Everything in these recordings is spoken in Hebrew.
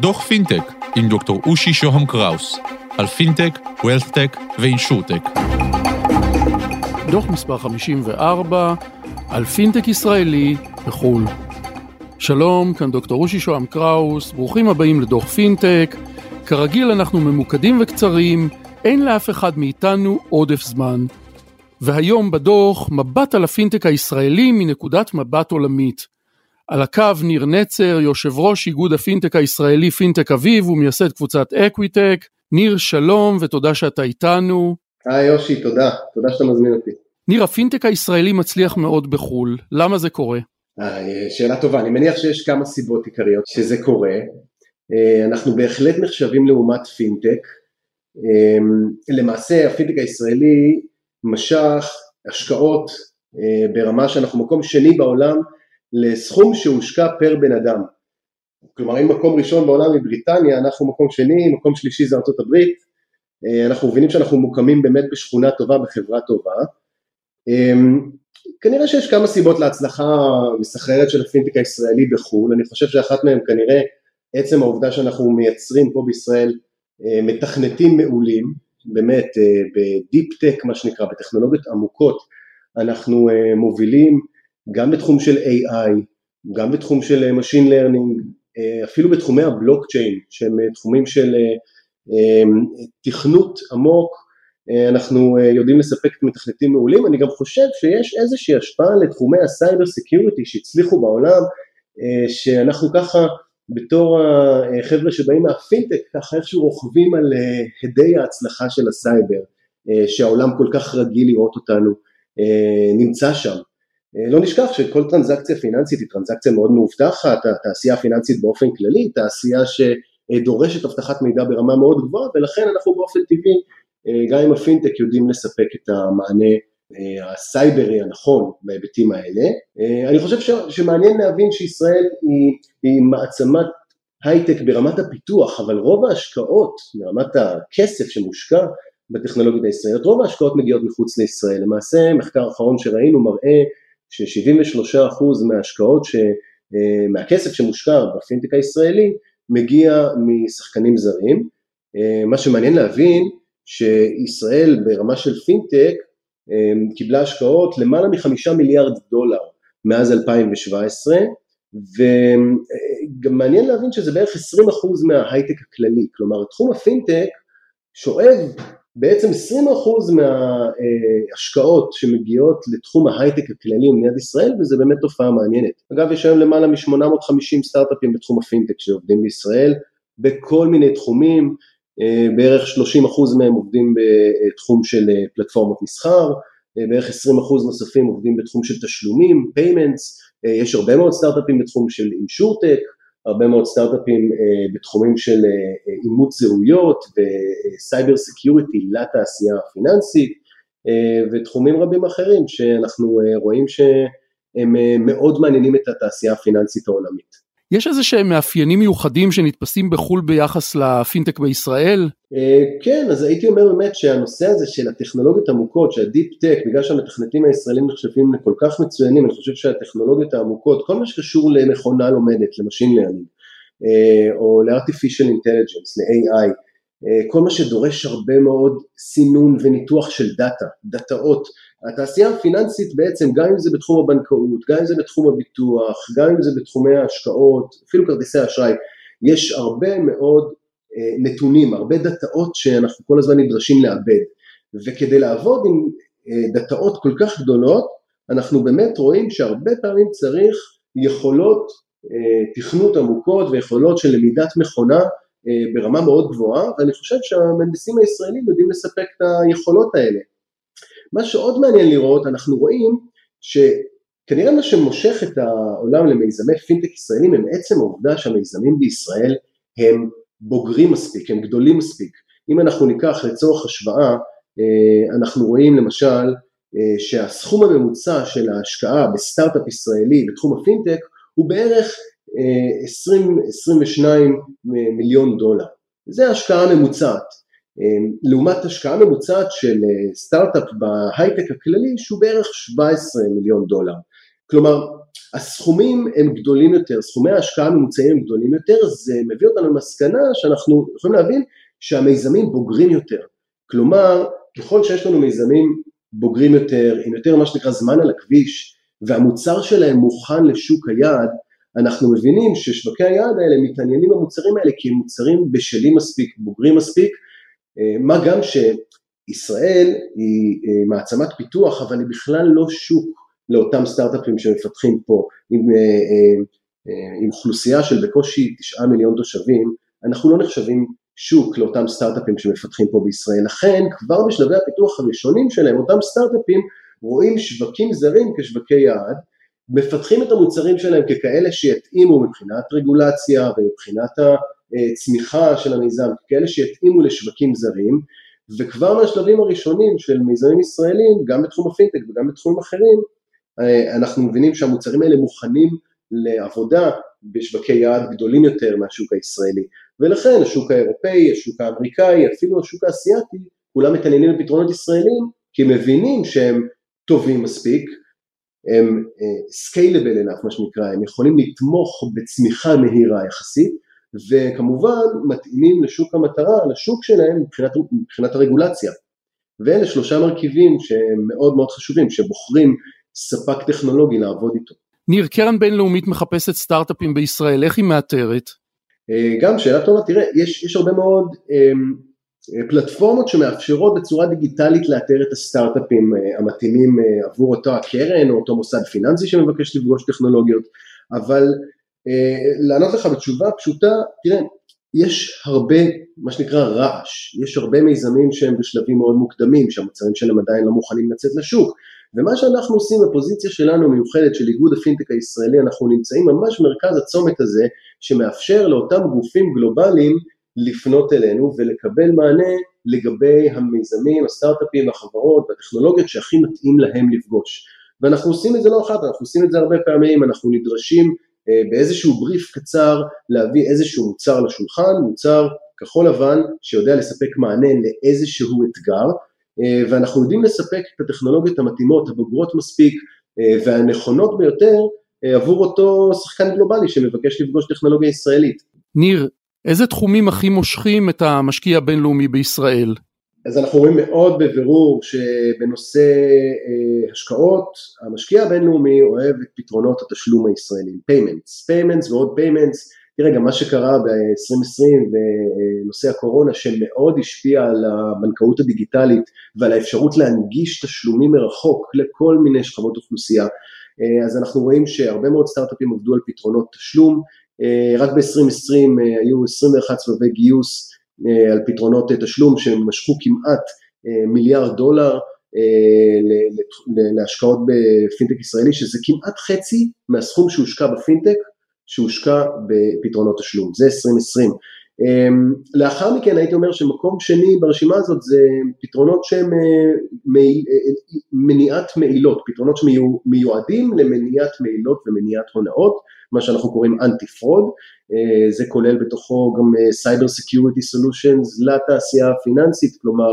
דוח פינטק עם דוקטור אושי שוהם קראוס על פינטק, WealthTech ו InsurTech. דוח מספר 54 על פינטק ישראלי בחו"ל. שלום, כאן דוקטור אושי שוהם קראוס, ברוכים הבאים לדוח פינטק. כרגיל אנחנו ממוקדים וקצרים, אין לאף אחד מאיתנו עודף זמן. והיום בדוח מבט על הפינטק הישראלי מנקודת מבט עולמית. על הקו ניר נצר, יושב ראש איגוד הפינטק הישראלי Fintech Aviv ומייסד קבוצת אקוויטק. ניר שלום ותודה שאתה איתנו. היי אושי, תודה, תודה שאתה מזמין אותי. ניר, הפינטק הישראלי מצליח מאוד בחו"ל, למה זה קורה? אה, שאלה טובה, אני מניח שיש כמה סיבות עיקריות שזה קורה. אה, אנחנו בהחלט נחשבים לאומת פינטק. אה, למעשה הפינטק הישראלי משך השקעות ברמה שאנחנו מקום שני בעולם לסכום שהושקע פר בן אדם. כלומר אם מקום ראשון בעולם מבריטניה, אנחנו מקום שני, מקום שלישי זה ארצות הברית, אנחנו מבינים שאנחנו מוקמים באמת בשכונה טובה, בחברה טובה. כנראה שיש כמה סיבות להצלחה המסחררת של הפינטק הישראלי בחו"ל, אני חושב שאחת מהן כנראה עצם העובדה שאנחנו מייצרים פה בישראל אה, מתכנתים מעולים, באמת אה, ב deep tech מה שנקרא, בטכנולוגיות עמוקות, אנחנו אה, מובילים גם בתחום של AI, גם בתחום של Machine Learning, אפילו בתחומי הבלוקצ'יין שהם תחומים של תכנות עמוק אה, אנחנו אה, יודעים לספק מתכנתים מעולים, אני גם חושב שיש איזושהי השפעה לתחומי ה cyber security שהצליחו בעולם, אה, שאנחנו ככה בתור החבר'ה שבאים מהפינטק ככה איכשהו רוכבים על הדי ההצלחה של הסייבר, שהעולם כל כך רגיל לראות אותנו, נמצא שם. לא נשכח שכל טרנזקציה פיננסית היא טרנזקציה מאוד מאובטחת, התעשייה הפיננסית באופן כללי, תעשייה שדורשת אבטחת מידע ברמה מאוד גבוהה ולכן אנחנו באופן טבעי אה, גם עם הפינטק יודעים לספק את המענה אה, הסייברי הנכון בהיבטים האלה. אה, אני חושב שמעניין להבין שישראל היא, היא מעצמת הייטק ברמת הפיתוח, אבל רוב ההשקעות ברמת הכסף שמושקע בטכנולוגיות הישראליות, רוב ההשקעות מגיעות מחוץ לישראל. למעשה מחקר אחרון שראינו מראה ש-73% מההשקעות, ש, מהכסף שמושקע בפינטק הישראלי מגיע משחקנים זרים. מה שמעניין להבין שישראל ברמה של פינטק אמ, קיבלה השקעות למעלה מחמישה מיליארד דולר מאז 2017 וגם מעניין להבין שזה בערך 20% מההייטק הכללי, כלומר תחום הפינטק שואב בעצם 20% מההשקעות שמגיעות לתחום ההייטק הכללי במדינת ישראל וזה באמת תופעה מעניינת. אגב יש היום למעלה מ-850 סטארט-אפים בתחום הפינטק שעובדים בישראל בכל מיני תחומים, אה, בערך 30% מהם עובדים בתחום של אה, פלטפורמות מסחר, אה, בערך 20% נוספים עובדים בתחום של תשלומים, payments, יש הרבה מאוד סטארט-אפים בתחום של InsurTech, הרבה מאוד סטארט-אפים בתחומים של אימות זהויות ו cyber security לתעשייה הפיננסית ותחומים רבים אחרים שאנחנו רואים שהם מאוד מעניינים את התעשייה הפיננסית העולמית. יש איזה שהם מאפיינים מיוחדים שנתפסים בחו"ל ביחס לפינטק בישראל? אה, כן, אז הייתי אומר באמת שהנושא הזה של הטכנולוגיות העמוקות, שה deep tech, בגלל שהמתכנתים הישראלים נחשבים לכל כך מצוינים, אני חושב שהטכנולוגיות העמוקות, כל מה שקשור למכונה לומדת, ל machine learning, אה, או ל-artificial intelligence, ל-AI, כל מה שדורש הרבה מאוד סינון וניתוח של דאטה, דאטאות, התעשייה הפיננסית בעצם, גם אם זה בתחום הבנקאות, גם אם זה בתחום הביטוח, גם אם זה בתחומי ההשקעות, אפילו כרטיסי אשראי, יש הרבה מאוד אה, נתונים, הרבה דאטאות שאנחנו כל הזמן נדרשים לאבד, וכדי לעבוד עם אה, דאטאות כל כך גדולות, אנחנו באמת רואים שהרבה פעמים צריך יכולות אה, תכנות עמוקות ויכולות של למידת מכונה ברמה מאוד גבוהה, ואני חושב שהמהנדסים הישראלים יודעים לספק את היכולות האלה. מה שעוד מעניין לראות, אנחנו רואים שכנראה מה שמושך את העולם למיזמי פינטק ישראלים הם עצם העובדה שהמיזמים בישראל הם בוגרים מספיק, הם גדולים מספיק. אם אנחנו ניקח לצורך השוואה, אה, אנחנו רואים למשל אה, שהסכום הממוצע של ההשקעה בסטארט-אפ ישראלי בתחום הפינטק הוא בערך 20-22 אה, מיליון דולר. זה השקעה ממוצעת. אמ, לעומת השקעה ממוצעת של אה, סטארט-אפ בהייטק הכללי שהוא בערך 17 מיליון דולר. כלומר הסכומים הם גדולים יותר, סכומי ההשקעה הממוצעים הם גדולים יותר, זה מביא אותנו למסקנה שאנחנו יכולים להבין שהמיזמים בוגרים יותר. כלומר, ככל שיש לנו מיזמים בוגרים יותר, עם יותר מה שנקרא זמן על הכביש, והמוצר שלהם מוכן לשוק היעד, אנחנו מבינים ששווקי היעד האלה מתעניינים במוצרים האלה כי הם מוצרים בשלים מספיק, בוגרים מספיק, אה, מה גם שישראל היא אה, מעצמת פיתוח אבל היא בכלל לא שוק לאותם סטארט-אפים שמפתחים פה. עם, אה, עם אוכלוסייה של בקושי תשעה מיליון תושבים, אנחנו לא נחשבים שוק לאותם סטארט-אפים שמפתחים פה בישראל, לכן כבר בשלבי הפיתוח הראשונים שלהם אותם סטארט-אפים רואים שווקים זרים כשווקי יעד מפתחים את המוצרים שלהם ככאלה שיתאימו מבחינת רגולציה ומבחינת הצמיחה של המיזם, כאלה שיתאימו לשווקים זרים, וכבר מהשלבים הראשונים של מיזמים ישראלים, גם בתחום הפינטק וגם בתחומים אחרים, אנחנו מבינים שהמוצרים האלה מוכנים לעבודה בשווקי יעד גדולים יותר מהשוק הישראלי, ולכן השוק האירופאי, השוק האמריקאי, אפילו השוק האסייתי, כולם מתעניינים בפתרונות ישראלים, כי הם מבינים שהם טובים מספיק, הם סקיילבל uh, enough מה שנקרא, הם יכולים לתמוך בצמיחה מהירה יחסית וכמובן מתאימים לשוק המטרה, לשוק שלהם מבחינת, מבחינת הרגולציה ואלה שלושה מרכיבים שהם מאוד מאוד חשובים, שבוחרים ספק טכנולוגי לעבוד איתו. ניר, קרן בינלאומית מחפשת סטארט-אפים בישראל, איך היא מאתרת? Uh, גם שאלה טובה, תראה, יש, יש הרבה מאוד um, פלטפורמות שמאפשרות בצורה דיגיטלית לאתר את הסטארט-אפים אה, המתאימים אה, עבור אותו הקרן או אותו מוסד פיננסי שמבקש לפגוש טכנולוגיות, אבל אה, לענות לך בתשובה פשוטה, תראה, יש הרבה, מה שנקרא רעש, יש הרבה מיזמים שהם בשלבים מאוד מוקדמים, שהמוצרים שלהם עדיין לא מוכנים לצאת לשוק, ומה שאנחנו עושים בפוזיציה שלנו מיוחדת של איגוד הפינטק הישראלי, אנחנו נמצאים ממש במרכז הצומת הזה, שמאפשר לאותם גופים גלובליים לפנות אלינו ולקבל מענה לגבי המיזמים, הסטארט-אפים, החברות והטכנולוגיות שהכי מתאים להם לפגוש. ואנחנו עושים את זה לא אחת, אנחנו עושים את זה הרבה פעמים, אנחנו נדרשים אה, באיזשהו בריף קצר להביא איזשהו מוצר לשולחן, מוצר כחול לבן שיודע לספק מענה לאיזשהו אתגר, אה, ואנחנו יודעים לספק את הטכנולוגיות המתאימות, הבוגרות מספיק אה, והנכונות ביותר עבור אותו שחקן גלובלי שמבקש לפגוש טכנולוגיה ישראלית. ניר, איזה תחומים הכי מושכים את המשקיע הבינלאומי בישראל? אז אנחנו רואים מאוד בבירור שבנושא אה, השקעות, המשקיע הבינלאומי אוהב את פתרונות התשלום הישראלים, payments, payments ועוד payments, תראה גם מה שקרה ב-2020 ונושא הקורונה שמאוד השפיע על הבנקאות הדיגיטלית ועל האפשרות להנגיש תשלומים מרחוק לכל מיני שכבות אוכלוסייה, אה, אז אנחנו רואים שהרבה מאוד סטארט-אפים עבדו על פתרונות תשלום, רק ב-2020 אה, היו 21 סבבי גיוס אה, על פתרונות תשלום שמשכו כמעט מיליארד דולר להשקעות בפינטק ישראלי, שזה כמעט חצי מהסכום שהושקע בפינטק, שהושקע בפתרונות תשלום, זה 2020. לאחר מכן הייתי אומר שמקום שני ברשימה הזאת זה פתרונות שהם מניעת מעילות, פתרונות שמיועדים למניעת מעילות ומניעת הונאות, מה שאנחנו קוראים אנטי פרוד, אה, זה כולל בתוכו גם cyber security solutions לתעשייה הפיננסית, כלומר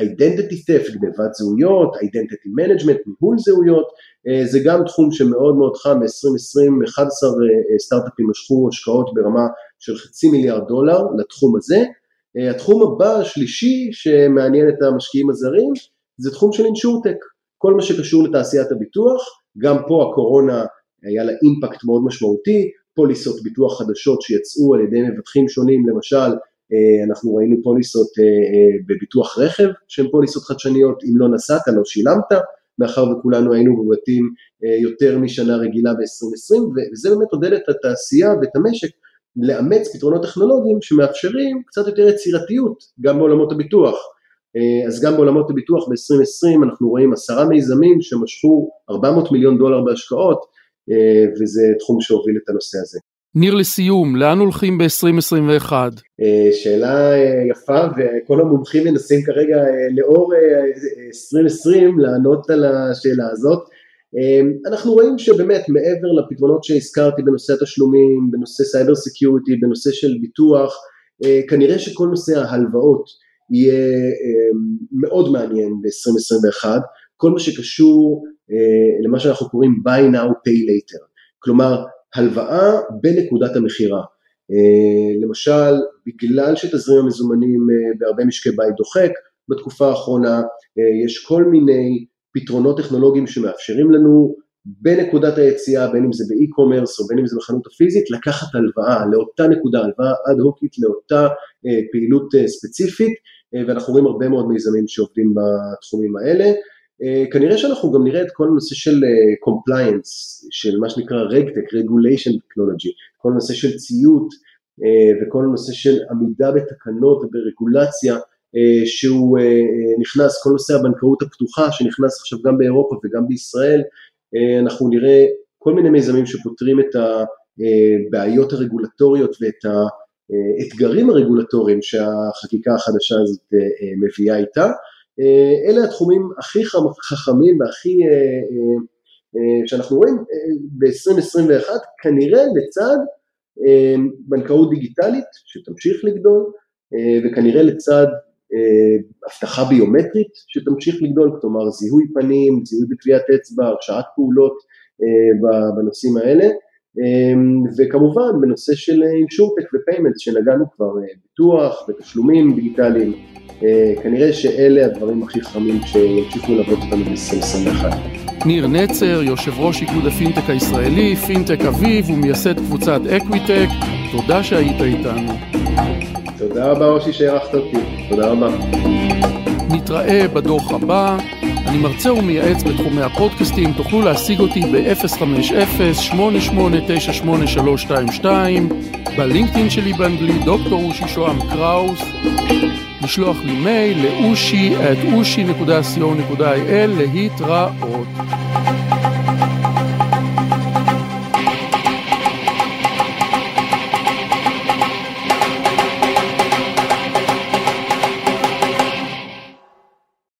identity אה, theft, גנבת זהויות, identity management, ניהול זהויות, אה, זה גם תחום שמאוד מאוד חם, ב-2020 11 סטארט-אפים משכו השקעות ברמה של חצי מיליארד דולר לתחום הזה. התחום הבא, השלישי, שמעניין את המשקיעים הזרים, זה תחום של insurtech, כל מה שקשור לתעשיית הביטוח, גם פה הקורונה היה לה אימפקט מאוד משמעותי, פוליסות ביטוח חדשות שיצאו על ידי מבטחים שונים, למשל אה, אנחנו ראינו פוליסות אה, אה, בביטוח רכב שהן פוליסות חדשניות, אם לא נסעת לא שילמת, מאחר וכולנו היינו בבתים יותר משנה רגילה ב-2020, וזה באמת עודד את התעשייה ואת המשק לאמץ פתרונות טכנולוגיים שמאפשרים קצת יותר יצירתיות גם בעולמות הביטוח. אז גם בעולמות הביטוח ב-2020 אנחנו רואים עשרה מיזמים שמשכו 400 מיליון דולר בהשקעות, אה, וזה תחום שהוביל את הנושא הזה. ניר לסיום, לאן הולכים ב-2021? אה, שאלה אה, יפה וכל המומחים מנסים כרגע לאור 2020 לענות על השאלה הזאת. אנחנו רואים שבאמת מעבר לפתרונות שהזכרתי בנושא התשלומים, בנושא cyber security, בנושא של ביטוח, כנראה שכל נושא ההלוואות יהיה מאוד מעניין ב-2021. כל מה שקשור למה שאנחנו קוראים buy now pay later, כלומר הלוואה בנקודת המכירה. למשל, בגלל שתזרים המזומנים בהרבה משקי בית דוחק, בתקופה האחרונה יש כל מיני פתרונות טכנולוגיים שמאפשרים לנו בנקודת היציאה, בין אם זה באי-קומרס או בין אם זה בחנות הפיזית, לקחת הלוואה לאותה נקודה, הלוואה אד הוקית לאותה אה, פעילות אה, ספציפית, אה, ואנחנו רואים הרבה מאוד מיזמים שעובדים בתחומים האלה. אה, כנראה שאנחנו גם נראה את כל הנושא של compliance, אה, של מה שנקרא regtech, regulation טכנולוגי, כל הנושא של ציות אה, וכל הנושא של עמידה בתקנות וברגולציה, שהוא נכנס, כל נושא הבנקאות הפתוחה שנכנס עכשיו גם באירופה וגם בישראל, אנחנו נראה כל מיני מיזמים שפותרים את הבעיות הרגולטוריות ואת האתגרים הרגולטוריים שהחקיקה החדשה הזאת אה, מביאה איתה. אה, אלה התחומים הכי חכמים והכי, שאנחנו רואים ב-2021, כנראה לצד בנקאות דיגיטלית שתמשיך לגדול, וכנראה לצד אבטחה ביומטרית שתמשיך לגדול, כלומר זיהוי פנים, זיהוי בטביעת אצבע, הרשאת פעולות אה, בנושאים האלה, וכמובן בנושא של insurtech ו payment שנגענו כבר, אה, ביטוח ותשלומים דיגיטליים, אה, כנראה שאלה הדברים הכי חמים שימשיכו ללוות אותנו ב-2021. ניר נצר, יושב ראש איגוד הפינטק הישראלי, פינטק אביב ומייסד קבוצת אקוויטק, תודה שהיית איתנו. תודה רבה אושי שאירחת אותי, תודה רבה. נתראה בדוח הבא. אני מרצה ומייעץ בתחומי הפודקאסטים, תוכלו להשיג אותי ב-050-8898322, בלינקדאין שלי באנגלית, דוקטור אושי שוהם קראוס, לשלוח לי מייל לאושי at אושי.co.il להתראות.